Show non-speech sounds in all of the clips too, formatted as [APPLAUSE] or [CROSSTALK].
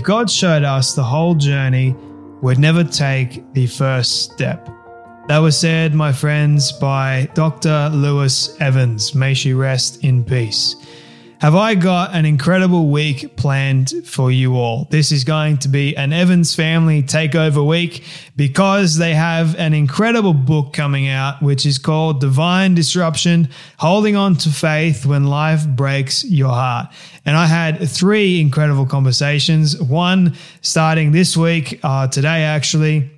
If God showed us the whole journey, we'd never take the first step. That was said, my friends, by Dr. Lois Evans. May she rest in peace. Have I got an incredible week planned for you all? This is going to be an Evans family takeover week because they have an incredible book coming out, which is called Divine Disruption Holding On to Faith When Life Breaks Your Heart. And I had three incredible conversations. One starting this week, uh, today actually,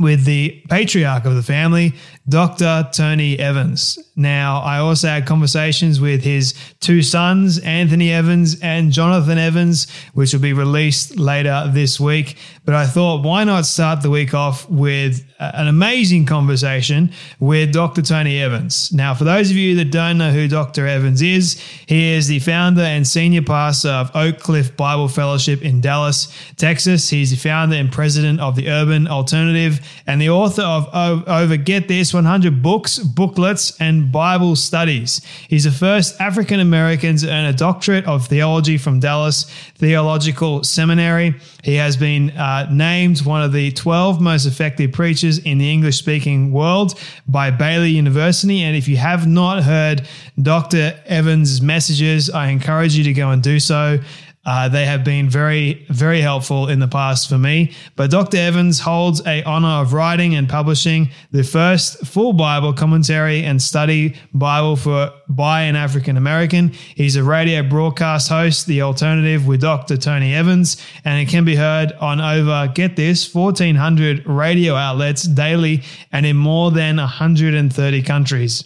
with the patriarch of the family, Dr. Tony Evans. Now, I also had conversations with his two sons, Anthony Evans and Jonathan Evans, which will be released later this week. But I thought, why not start the week off with an amazing conversation with Dr. Tony Evans. Now, for those of you that don't know who Dr. Evans is, he is the founder and senior pastor of Oak Cliff Bible Fellowship in Dallas, Texas. He's the founder and president of the Urban Alternative and the author of over, get this, 100 books, booklets, and Bible studies. He's the first African American to earn a doctorate of theology from Dallas Theological Seminary. He has been uh, named one of the 12 most effective preachers in the English speaking world by Baylor University. And if you have not heard Dr. Evans' messages, I encourage you to go and do so. Uh, they have been very, very helpful in the past for me. But Dr. Evans holds a honor of writing and publishing the first full Bible commentary and study Bible for by an African American. He's a radio broadcast host, The Alternative with Dr. Tony Evans, and it can be heard on over, get this, 1,400 radio outlets daily and in more than 130 countries.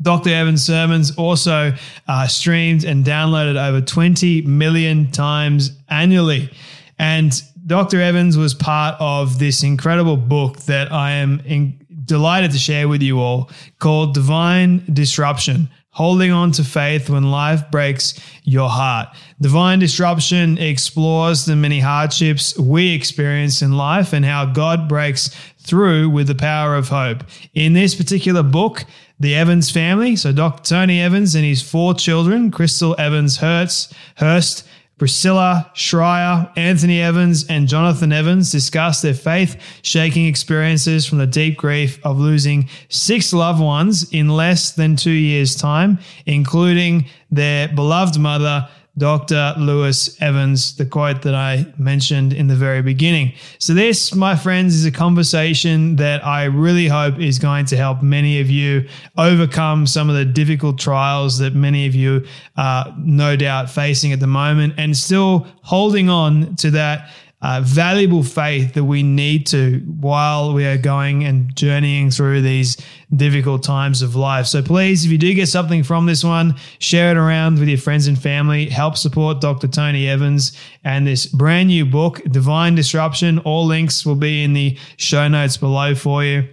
Dr. Evans' sermons also uh, streamed and downloaded over 20 million times annually. And Dr. Evans was part of this incredible book that I am in, delighted to share with you all called Divine Disruption Holding On to Faith When Life Breaks Your Heart. Divine Disruption explores the many hardships we experience in life and how God breaks through with the power of hope. In this particular book, the Evans family, so Dr. Tony Evans and his four children, Chrystal Evans Hertz, Hurst, Priscilla Shirer, Anthony Evans, and Jonathan Evans discuss their faith shaking experiences from the deep grief of losing six loved ones in less than two years' time, including their beloved mother, Dr. Lois Evans, the quote that I mentioned in the very beginning. So, this, my friends, is a conversation that I really hope is going to help many of you overcome some of the difficult trials that many of you are no doubt facing at the moment and still holding on to that uh, valuable faith that we need to while we are going and journeying through these difficult times of life. So please, if you do get something from this one, share it around with your friends and family. Help support Dr. Tony Evans and this brand new book, Divine Disruption. All links will be in the show notes below for you.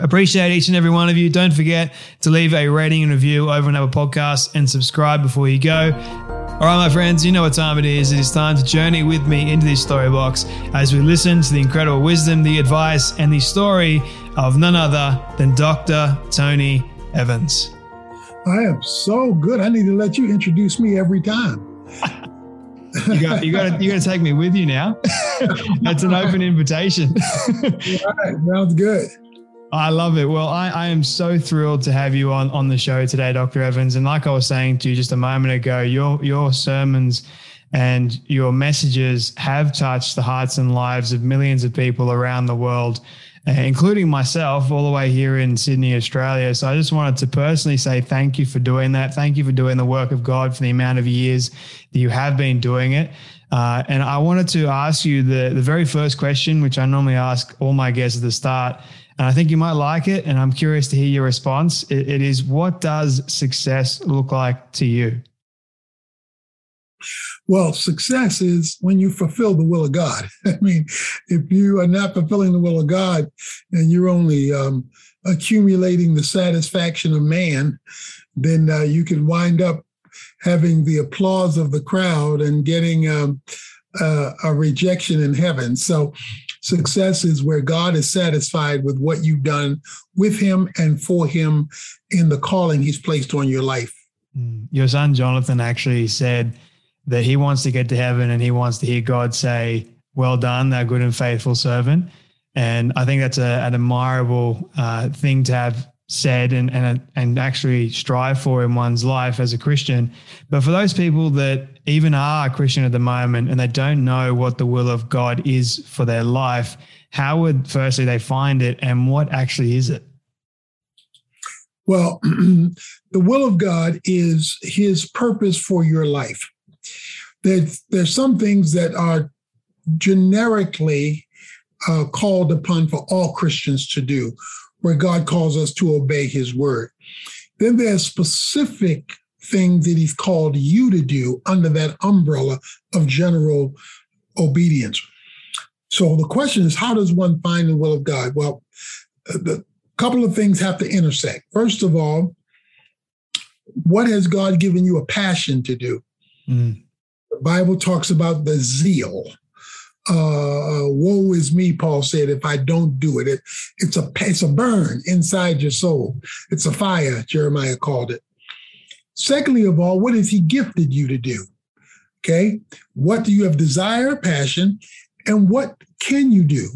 Appreciate each and every one of you. Don't forget to leave a rating and review over on Apple Podcasts and subscribe before you go. All right, my friends, you know what time it is. It is time to journey with me into this story box as we listen to the incredible wisdom, the advice, and the story of none other than Dr. Tony Evans. I am so good. I need to let you introduce me every time. you got you got to you got to take me with you now. [LAUGHS] That's an open invitation. All right, sounds good. I love it. Well, I, I am so thrilled to have you on, on the show today, Dr. Evans. And like I was saying to you just a moment ago, your your sermons and your messages have touched the hearts and lives of millions of people around the world, uh, including myself, all the way here in Sydney, Australia. So I just wanted to personally say thank you for doing that. Thank you for doing the work of God for the amount of years that you have been doing it. Uh, and I wanted to ask you the, the very first question, which I normally ask all my guests at the start and I think you might like it. And I'm curious to hear your response. it, it is what does success look like to you? Well, success is when you fulfill the will of God. [LAUGHS] I mean, if you are not fulfilling the will of God and you're only um, accumulating the satisfaction of man, then uh, you can wind up having the applause of the crowd and getting um, uh, a rejection in heaven. So Success is where God is satisfied with what you've done with Him and for Him in the calling He's placed on your life. Mm. Your son Jonathan actually said that he wants to get to heaven and he wants to hear God say, Well done, thou good and faithful servant. And I think that's a, an admirable uh, thing to have said and, and and actually strive for in one's life as a Christian. But for those people that even are a Christian at the moment and they don't know what the will of God is for their life, how would firstly they find it and what actually is it? Well, [CLEARS THROAT] the will of God is his purpose for your life. There's, there's some things that are generically uh, called upon for all Christians to do where God calls us to obey his word. Then there's specific things that he's called you to do under that umbrella of general obedience. So the question is, how does one find the will of God? Well, a couple of things have to intersect. First of all, what has God given you a passion to do? Mm. The Bible talks about the zeal uh, woe is me, Paul said, if I don't do it. it. It's a it's a burn inside your soul. It's a fire, Jeremiah called it. Secondly of all, what has he gifted you to do? Okay. What do you have desire, passion, and what can you do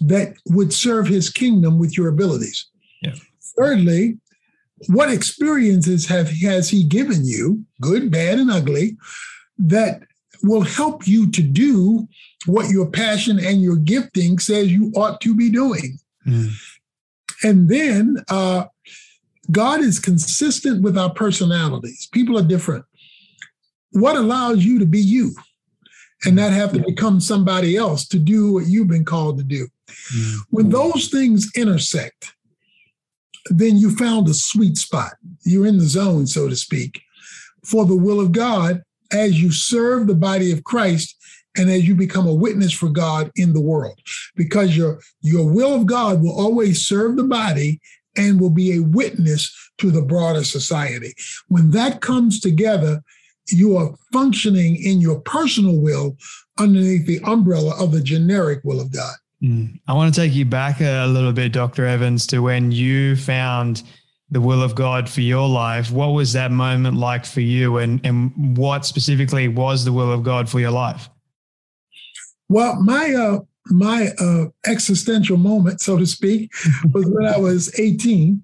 that would serve his kingdom with your abilities? Yeah. Thirdly, what experiences have has he given you, good, bad, and ugly, that will help you to do what your passion and your gifting says you ought to be doing. Mm. And then uh, God is consistent with our personalities. People are different. What allows you to be you and not have to become somebody else to do what you've been called to do? Mm. When those things intersect, then you found a sweet spot. You're in the zone, so to speak, for the will of God as you serve the body of Christ and as you become a witness for God in the world. Because your, your will of God will always serve the body and will be a witness to the broader society. When that comes together, you are functioning in your personal will underneath the umbrella of the generic will of God. Mm. I want to take you back a little bit, Dr. Evans, to when you found the will of God for your life. What was that moment like for you, and and what specifically was the will of God for your life? Well, my uh, my uh, existential moment, so to speak, [LAUGHS] was when I was 18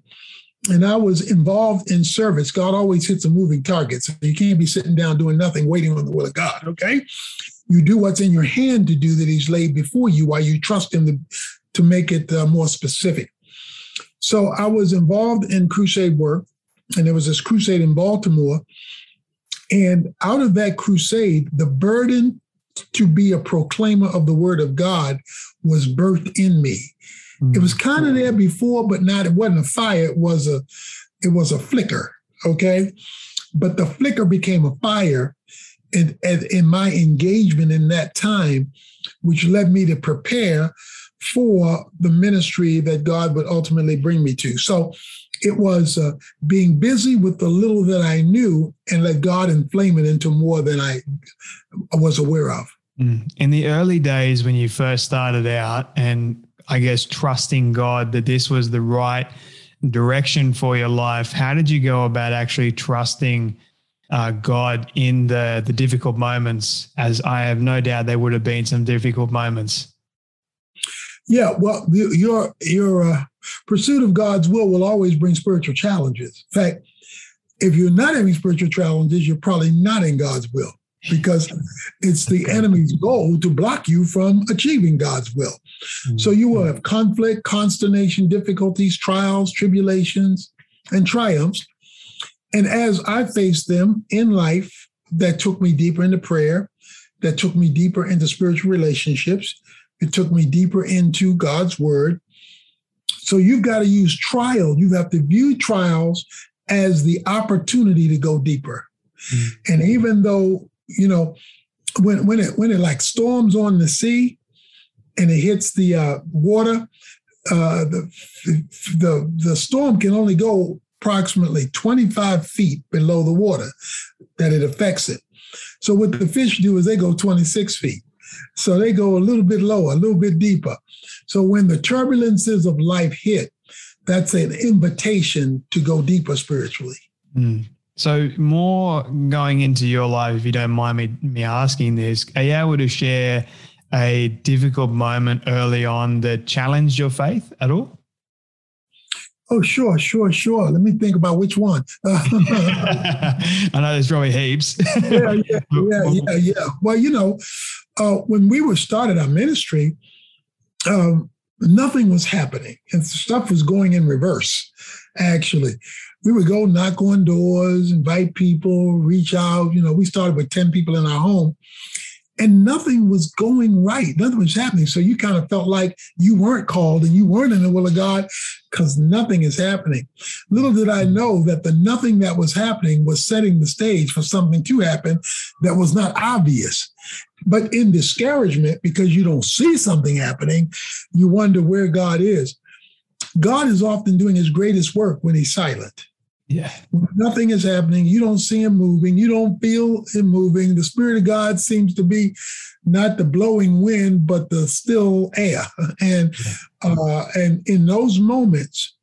and I was involved in service. God always hits a moving target. So you can't be sitting down doing nothing, waiting on the will of God. Okay. You do what's in your hand to do that He's laid before you while you trust Him to, to make it uh, more specific. So I was involved in crusade work, and there was this crusade in Baltimore. And out of that crusade, the burden to be a proclaimer of the word of God was birthed in me. Mm-hmm. It was kind of there before, but not, it wasn't a fire, it was a it was a flicker. Okay. But the flicker became a fire and in, my engagement in that time, which led me to prepare for the ministry that God would ultimately bring me to. So it was uh, being busy with the little that I knew and let God inflame it into more than I was aware of. Mm. In the early days when you first started out, and I guess trusting God that this was the right direction for your life, how did you go about actually trusting uh, God in the the difficult moments? As I have no doubt there would have been some difficult moments. Yeah, well, your your uh, pursuit of God's will will always bring spiritual challenges. In fact, if you're not having spiritual challenges, you're probably not in God's will because it's the enemy's goal to block you from achieving God's will. Mm-hmm. So you will have conflict, consternation, difficulties, trials, tribulations, and triumphs. And as I faced them in life, that took me deeper into prayer, that took me deeper into spiritual relationships, it took me deeper into God's word. So you've got to use trial. You have to view trials as the opportunity to go deeper. Mm-hmm. And even though, you know, when when it when it like storms on the sea and it hits the uh, water, uh, the, the the storm can only go approximately 25 feet below the water that it affects it. So what the fish do is they go 26 feet. So they go a little bit lower, a little bit deeper. So when the turbulences of life hit, that's an invitation to go deeper spiritually. Mm. So more going into your life, if you don't mind me, me asking this, are you able to share a difficult moment early on that challenged your faith at all? Oh, sure, sure, sure. Let me think about which one. [LAUGHS] I know there's probably heaps. yeah, [LAUGHS] yeah, yeah, yeah, yeah. Well, you know, uh, when we were started our ministry, um, nothing was happening, and stuff was going in reverse. Actually, we would go knock on doors, invite people, reach out. You know, we started with ten people in our home, and nothing was going right. Nothing was happening. So you kind of felt like you weren't called and you weren't in the will of God because nothing is happening. Little did I know that the nothing that was happening was setting the stage for something to happen that was not obvious. But in discouragement, because you don't see something happening, you wonder where God is. God is often doing his greatest work when he's silent. Yeah. When Nothing is happening. You don't see him moving. You don't feel him moving. The Spirit of God seems to be not the blowing wind, but the still air. [LAUGHS] And uh, and in those moments,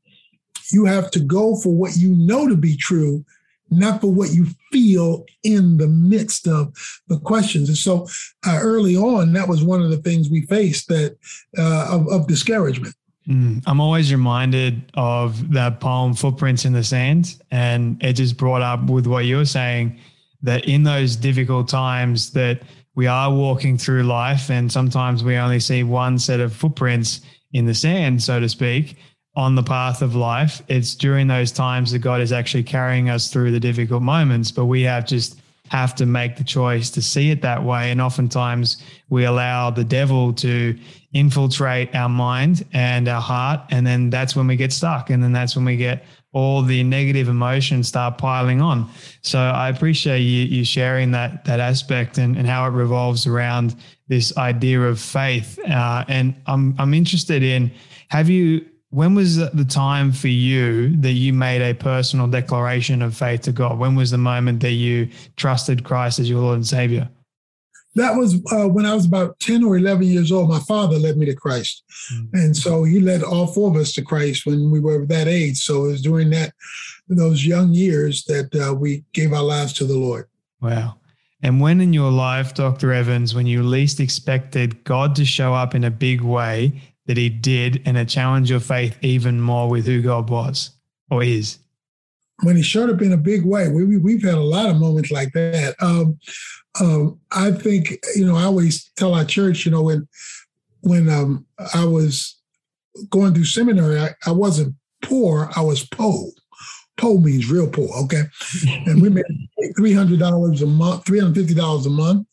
you have to go for what you know to be true, not for what you feel in the midst of the questions. And so uh, early on, that was one of the things we faced that uh, of, of discouragement. Mm, I'm always reminded of that poem, Footprints in the Sand. And it just brought up with what you were saying that in those difficult times that we are walking through life and sometimes we only see one set of footprints in the sand, so to speak, on the path of life. It's during those times that God is actually carrying us through the difficult moments, but we have just have to make the choice to see it that way. And oftentimes we allow the devil to infiltrate our mind and our heart. And then that's when we get stuck. And then that's when we get all the negative emotions start piling on. So I appreciate you, you sharing that, that aspect and, and how it revolves around this idea of faith. Uh, and I'm, I'm interested in, have you when was the time for you that you made a personal declaration of faith to God? When was the moment that you trusted Christ as your Lord and Savior? That was uh, when I was about 10 or 11 years old. My father led me to Christ. Mm-hmm. And so he led all four of us to Christ when we were that age. So it was during that those young years that uh, we gave our lives to the Lord. Wow. And when in your life, Dr. Evans, when you least expected God to show up in a big way, that he did and it challenged your faith even more with who God was or is? When he showed up in a big way, we, we, have had a lot of moments like that. Um, um, I think, you know, I always tell our church, you know, when when um, I was going through seminary, I, I wasn't poor, I was po. Po means real poor, okay? [LAUGHS] and we made $300 a month, $350 a month.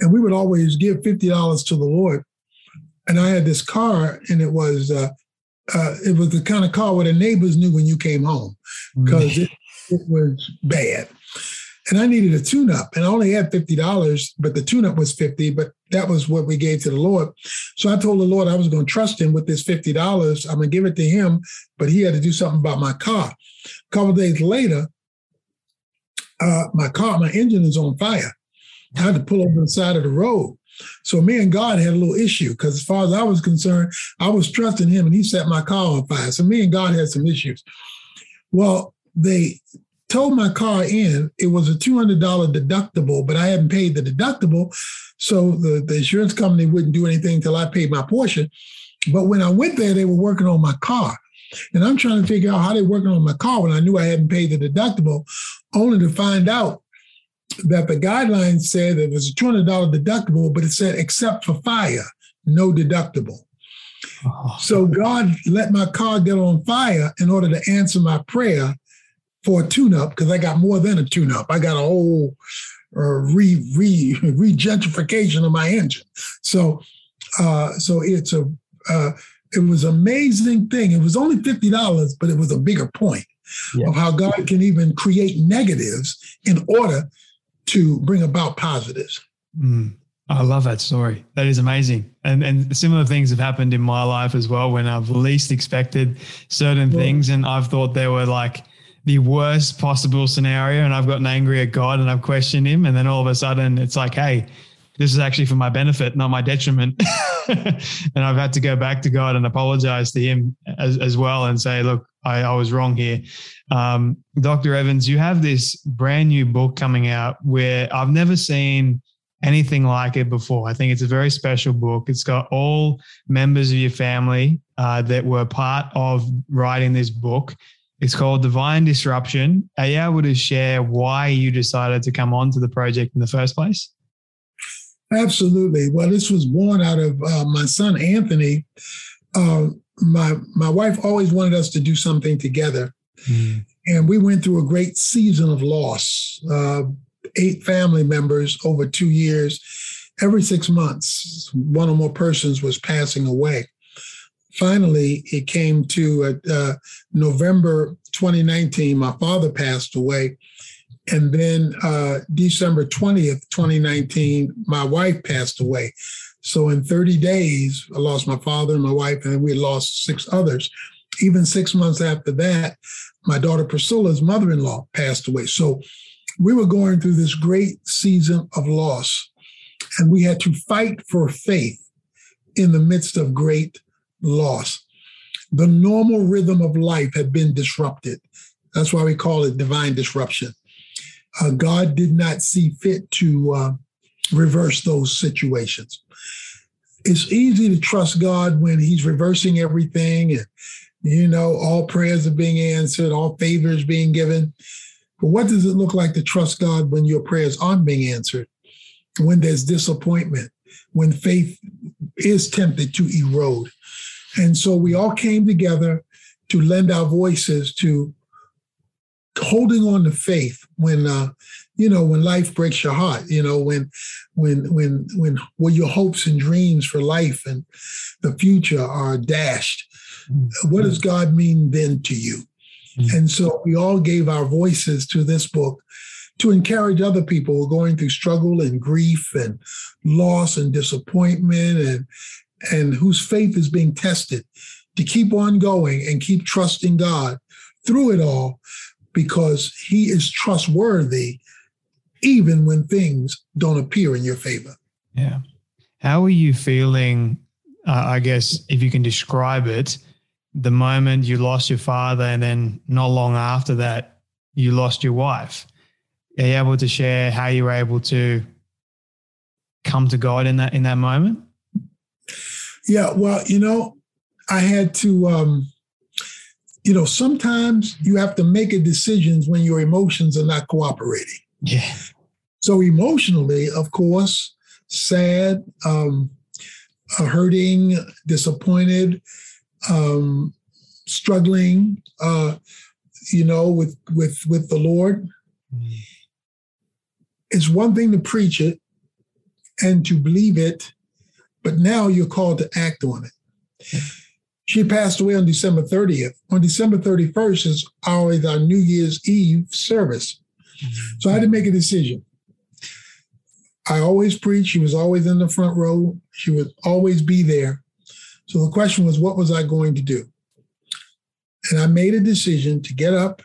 And we would always give $50 to the Lord and I had this car, and it was uh, uh, it was the kind of car where the neighbors knew when you came home because it, it was bad. and I needed a tune up and I only had $50, but the tune up was 50, but that was what we gave to the Lord. So I told the Lord I was going to trust him with this $50. I'm going to give it to him, but he had to do something about my car. A couple days later, uh, my car, my engine is on fire. I had to pull over the side of the road. So me and God had a little issue because as far as I was concerned, I was trusting him and he set my car on fire. So me and God had some issues. Well, they towed my car in. It was a $200 deductible, but I hadn't paid the deductible. So the, the insurance company wouldn't do anything until I paid my portion. But when I went there, they were working on my car. And I'm trying to figure out how they're working on my car when I knew I hadn't paid the deductible, only to find out that the guidelines said that it was a $200 deductible, but it said except for fire, no deductible. Oh. So God let my car get on fire in order to answer my prayer for a tune-up because I got more than a tune-up. I got a whole uh, re re [LAUGHS] regentrification of my engine. So uh, so it's a uh, it was amazing thing. It was only fifty dollars, but it was a bigger point yeah. of how God can even create negatives in order to bring about positives. Mm. I love that story. That is amazing. And and similar things have happened in my life as well when I've least expected certain well, things and I've thought they were like the worst possible scenario and I've gotten angry at God and I've questioned him and then all of a sudden it's like, hey, this is actually for my benefit, not my detriment. [LAUGHS] and I've had to go back to God and apologize to him as, as well and say, look, I, I was wrong here. Um, Dr. Evans, you have this brand new book coming out where I've never seen anything like it before. I think it's a very special book. It's got all members of your family uh, that were part of writing this book. It's called Divine Disruption. Are you able to share why you decided to come on to the project in the first place? Absolutely. Well, this was born out of uh, my son Anthony. Uh, my my wife always wanted us to do something together, mm. and we went through a great season of loss. Uh, eight family members over two years. Every six months, one or more persons was passing away. Finally, it came to uh, November 2019. My father passed away, and then uh, December 20th, 2019, my wife passed away. So in 30 days, I lost my father and my wife, and we had lost six others. Even six months after that, my daughter Priscilla's mother in law passed away. So we were going through this great season of loss, and we had to fight for faith in the midst of great loss. The normal rhythm of life had been disrupted. That's why we call it divine disruption. Uh, God did not see fit to uh, reverse those situations. It's easy to trust God when He's reversing everything and, you know, all prayers are being answered, all favors being given. But what does it look like to trust God when your prayers aren't being answered? When there's disappointment, when faith is tempted to erode. And so we all came together to lend our voices to holding on to faith when uh, you know when life breaks your heart you know when when when when when your hopes and dreams for life and the future are dashed mm-hmm. what does god mean then to you mm-hmm. and so we all gave our voices to this book to encourage other people who are going through struggle and grief and loss and disappointment and and whose faith is being tested to keep on going and keep trusting god through it all because he is trustworthy even when things don't appear in your favor. Yeah. How are you feeling? Uh, I guess if you can describe it, the moment you lost your father, and then not long after that, you lost your wife. Are you able to share how you were able to come to God in that in that moment? Yeah, well, you know, I had to um, you know, sometimes you have to make a decisions when your emotions are not cooperating. Yeah. So emotionally, of course, sad, um, uh, hurting, disappointed, um, struggling, uh, you know, with with with the Lord. Mm. It's one thing to preach it and to believe it, but now you're called to act on it. She passed away on December 30th. On December 31st is always our New Year's Eve service. So I had to make a decision. I always preach. She was always in the front row. She would always be there. So the question was, what was I going to do? And I made a decision to get up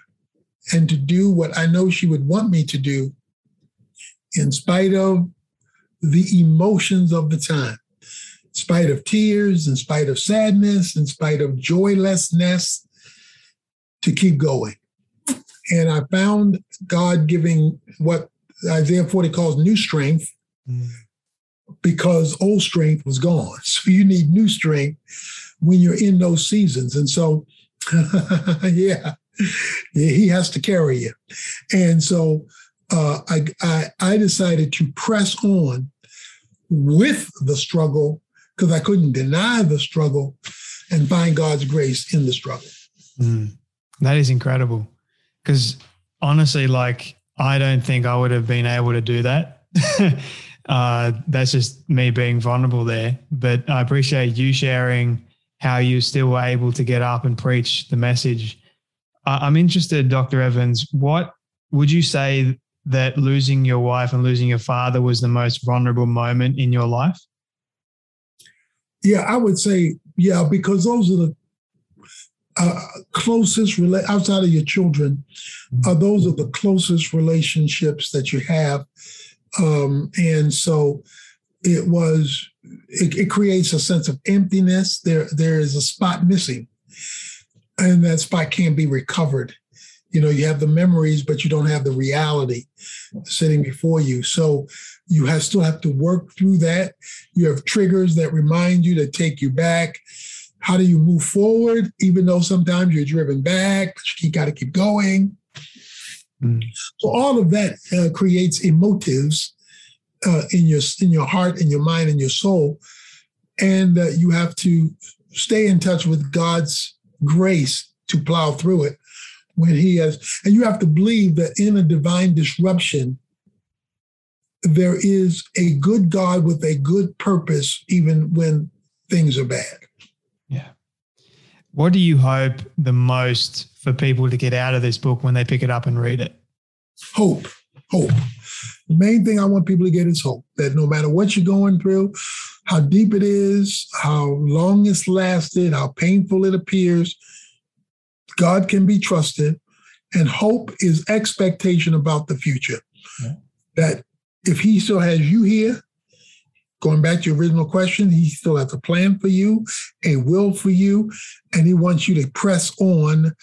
and to do what I know she would want me to do in spite of the emotions of the time, in spite of tears, in spite of sadness, in spite of joylessness, to keep going. And I found God giving what Isaiah 40 calls new strength mm. because old strength was gone. So you need new strength when you're in those seasons. And so, [LAUGHS] yeah, he has to carry you. And so uh, I, I, I decided to press on with the struggle because I couldn't deny the struggle and find God's grace in the struggle. Mm, that is incredible. Because honestly, like, I don't think I would have been able to do that. [LAUGHS] uh, that's just me being vulnerable there. But I appreciate you sharing how you still were able to get up and preach the message. I'm interested, Dr. Evans, what would you say that losing your wife and losing your father was the most vulnerable moment in your life? Yeah, I would say, yeah, because those are the uh, closest, outside of your children, mm-hmm. uh, those are the closest relationships that you have. Um, and so it was, it, it creates a sense of emptiness. There, there is a spot missing, and that spot can't be recovered you know you have the memories but you don't have the reality sitting before you so you have still have to work through that you have triggers that remind you to take you back how do you move forward even though sometimes you're driven back but you got to keep going mm. so all of that uh, creates emotives uh, in your in your heart in your mind and your soul and uh, you have to stay in touch with god's grace to plow through it when he has, and you have to believe that in a divine disruption, there is a good God with a good purpose, even when things are bad. Yeah. What do you hope the most for people to get out of this book when they pick it up and read it? Hope. Hope. The main thing I want people to get is hope that no matter what you're going through, how deep it is, how long it's lasted, how painful it appears, God can be trusted, and hope is expectation about the future. Yeah. That if He still has you here, going back to your original question, He still has a plan for you, a will for you, and He wants you to press on,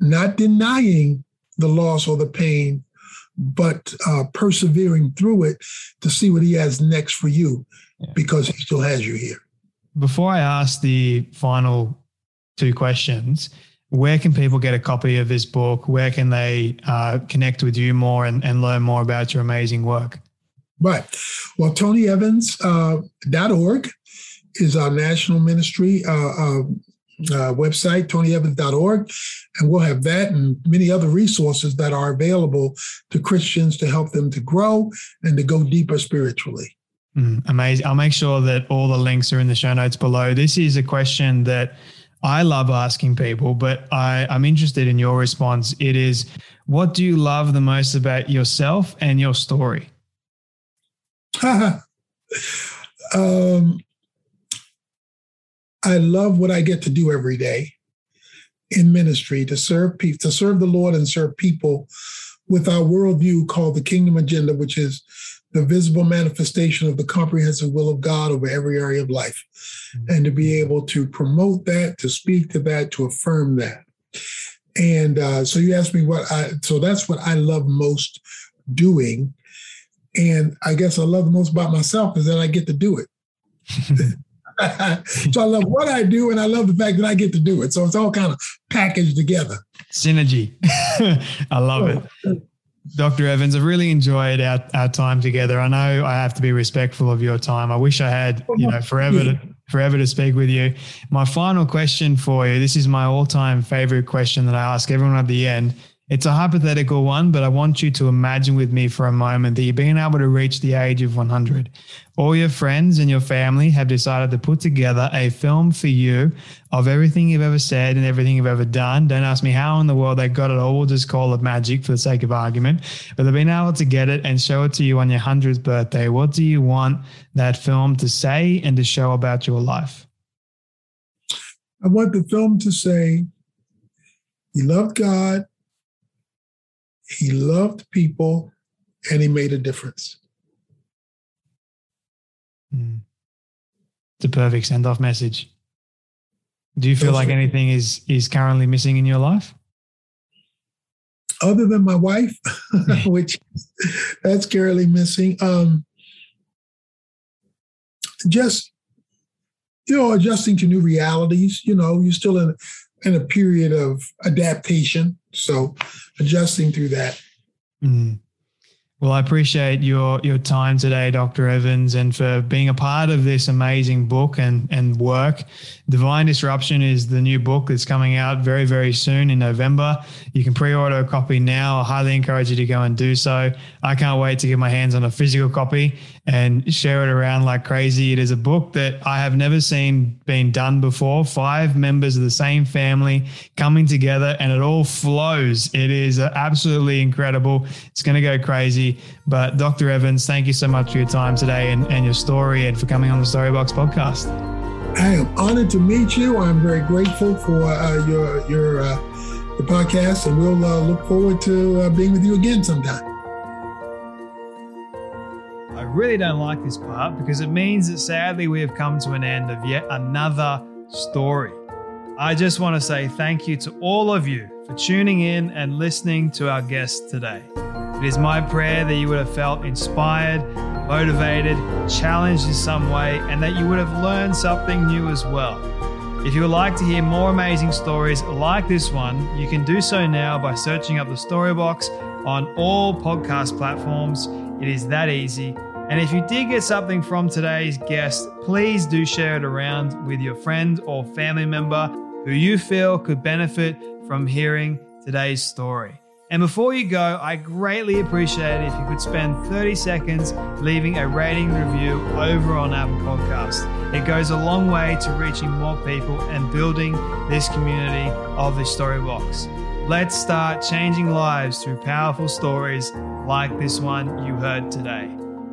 not denying the loss or the pain, but uh, persevering through it to see what He has next for you yeah. because He still has you here. Before I ask the final two questions, where can people get a copy of this book? Where can they uh, connect with you more and, and learn more about your amazing work? Right. Well, TonyEvans.org uh, is our national ministry uh, uh, uh website, TonyEvans.org. And we'll have that and many other resources that are available to Christians to help them to grow and to go deeper spiritually. Mm, amazing. I'll make sure that all the links are in the show notes below. This is a question that I love asking people, but I, I'm interested in your response. It is what do you love the most about yourself and your story? [LAUGHS] um, I love what I get to do every day in ministry to serve people, to serve the Lord and serve people with our worldview called the Kingdom Agenda, which is the visible manifestation of the comprehensive will of God over every area of life. Mm-hmm. And to be able to promote that, to speak to that, to affirm that. And uh, so you asked me what I, so that's what I love most doing. And I guess I love the most about myself is that I get to do it. [LAUGHS] so I love what I do and I love the fact that I get to do it. So it's all kind of packaged together. Synergy. [LAUGHS] I love it. Dr. Evans, I've really enjoyed our, our time together. I know I have to be respectful of your time. I wish I had, oh, you know, forever to forever to speak with you. My final question for you, this is my all-time favorite question that I ask everyone at the end, It's a hypothetical one, but I want you to imagine with me for a moment that you've been able to reach the age of 100. All your friends and your family have decided to put together a film for you of everything you've ever said and everything you've ever done. Don't ask me how in the world they got it all. We'll just call it magic for the sake of argument. But they've been able to get it and show it to you on your 100th birthday. What do you want that film to say and to show about your life? I want the film to say, you loved God, he loved people, and he made a difference. Mm. It's a perfect send off message. Do you feel like anything is is currently missing in your life? Other than my wife, [LAUGHS] which that's currently missing. Um, just you know, adjusting to new realities. You know, you're still in in a period of adaptation, so adjusting through that. Mm. Well, I appreciate your your time today, Dr. Evans, and for being a part of this amazing book and and work. Divine Disruption is the new book that's coming out very very soon in November. You can pre-order a copy now. I highly encourage you to go and do so. I can't wait to get my hands on a physical copy and share it around like crazy. It is a book that I have never seen being done before. Five members of the same family coming together, and it all flows. It is absolutely incredible. It's going to go crazy. But Dr. Evans, thank you so much for your time today and, and your story and for coming on the Storybox podcast. I am honored to meet you. I'm very grateful for uh, your your uh, podcast, and we'll uh, look forward to uh, being with you again sometime really don't like this part because it means that sadly we have come to an end of yet another story. I just want to say thank you to all of you for tuning in and listening to our guest today. It is my prayer that you would have felt inspired, motivated, challenged in some way, and that you would have learned something new as well. If you would like to hear more amazing stories like this one, you can do so now by searching up the Storybox on all podcast platforms. It is that easy. And if you did get something from today's guest, please do share it around with your friend or family member who you feel could benefit from hearing today's story. And before you go, I greatly appreciate it if you could spend 30 seconds leaving a rating review over on Apple Podcasts. It goes a long way to reaching more people and building this community of the Storybox. Let's start changing lives through powerful stories like this one you heard today.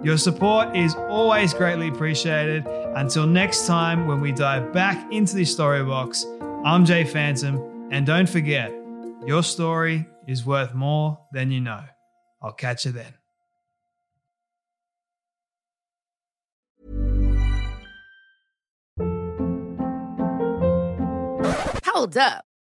Your support is always greatly appreciated. Until next time, when we dive back into the story box, I'm Jay Phantom, and don't forget, your story is worth more than you know. I'll catch you then. Hold up.